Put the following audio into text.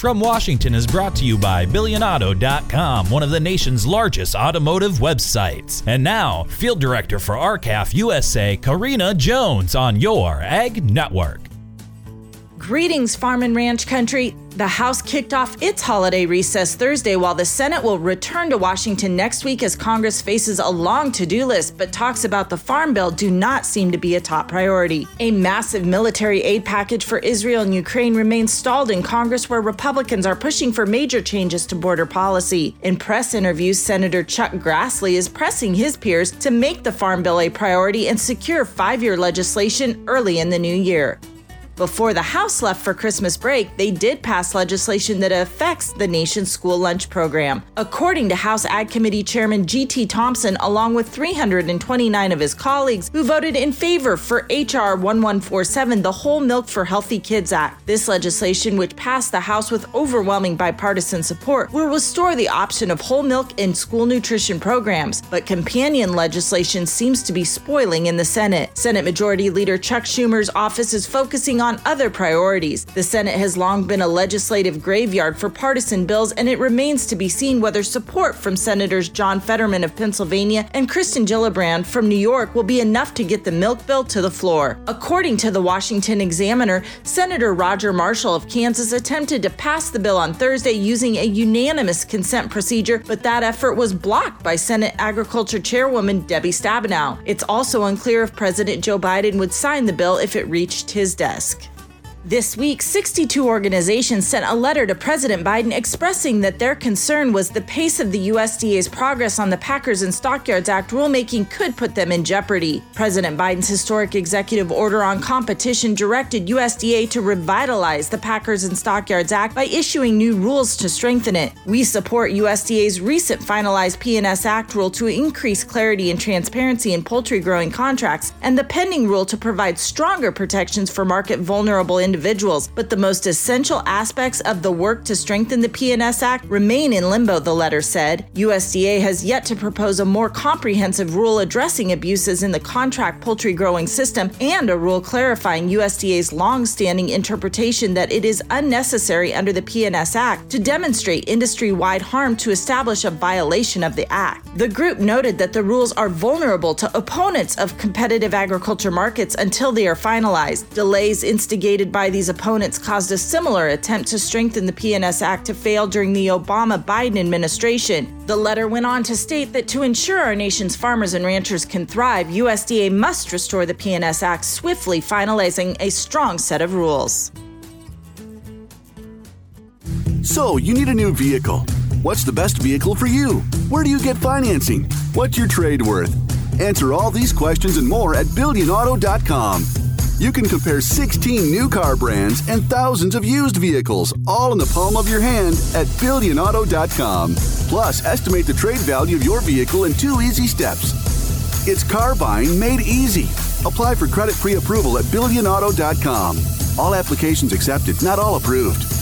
from Washington is brought to you by Billionauto.com, one of the nation's largest automotive websites. And now, Field Director for R-CALF USA, Karina Jones on your Ag Network. Greetings, farm and ranch country. The House kicked off its holiday recess Thursday while the Senate will return to Washington next week as Congress faces a long to do list, but talks about the Farm Bill do not seem to be a top priority. A massive military aid package for Israel and Ukraine remains stalled in Congress, where Republicans are pushing for major changes to border policy. In press interviews, Senator Chuck Grassley is pressing his peers to make the Farm Bill a priority and secure five year legislation early in the new year. Before the House left for Christmas break, they did pass legislation that affects the nation's school lunch program. According to House Ag Committee Chairman G.T. Thompson, along with 329 of his colleagues who voted in favor for H.R. 1147, the Whole Milk for Healthy Kids Act. This legislation, which passed the House with overwhelming bipartisan support, will restore the option of whole milk in school nutrition programs, but companion legislation seems to be spoiling in the Senate. Senate Majority Leader Chuck Schumer's office is focusing on on other priorities. The Senate has long been a legislative graveyard for partisan bills, and it remains to be seen whether support from Senators John Fetterman of Pennsylvania and Kirsten Gillibrand from New York will be enough to get the milk bill to the floor. According to the Washington Examiner, Senator Roger Marshall of Kansas attempted to pass the bill on Thursday using a unanimous consent procedure, but that effort was blocked by Senate Agriculture Chairwoman Debbie Stabenow. It's also unclear if President Joe Biden would sign the bill if it reached his desk. This week, 62 organizations sent a letter to President Biden expressing that their concern was the pace of the USDA's progress on the Packers and Stockyards Act rulemaking could put them in jeopardy. President Biden's historic executive order on competition directed USDA to revitalize the Packers and Stockyards Act by issuing new rules to strengthen it. We support USDA's recent finalized P&S Act rule to increase clarity and transparency in poultry growing contracts and the pending rule to provide stronger protections for market vulnerable individuals, but the most essential aspects of the work to strengthen the P&S Act remain in limbo, the letter said. USDA has yet to propose a more comprehensive rule addressing abuses in the contract poultry growing system and a rule clarifying USDA's long-standing interpretation that it is unnecessary under the P&S Act to demonstrate industry-wide harm to establish a violation of the act. The group noted that the rules are vulnerable to opponents of competitive agriculture markets until they are finalized. Delays instigated by by these opponents caused a similar attempt to strengthen the P&S Act to fail during the Obama Biden administration. The letter went on to state that to ensure our nation's farmers and ranchers can thrive, USDA must restore the P&S Act, swiftly finalizing a strong set of rules. So, you need a new vehicle. What's the best vehicle for you? Where do you get financing? What's your trade worth? Answer all these questions and more at BillionAuto.com. You can compare 16 new car brands and thousands of used vehicles, all in the palm of your hand at BillionAuto.com. Plus, estimate the trade value of your vehicle in two easy steps. It's car buying made easy. Apply for credit pre approval at BillionAuto.com. All applications accepted, not all approved.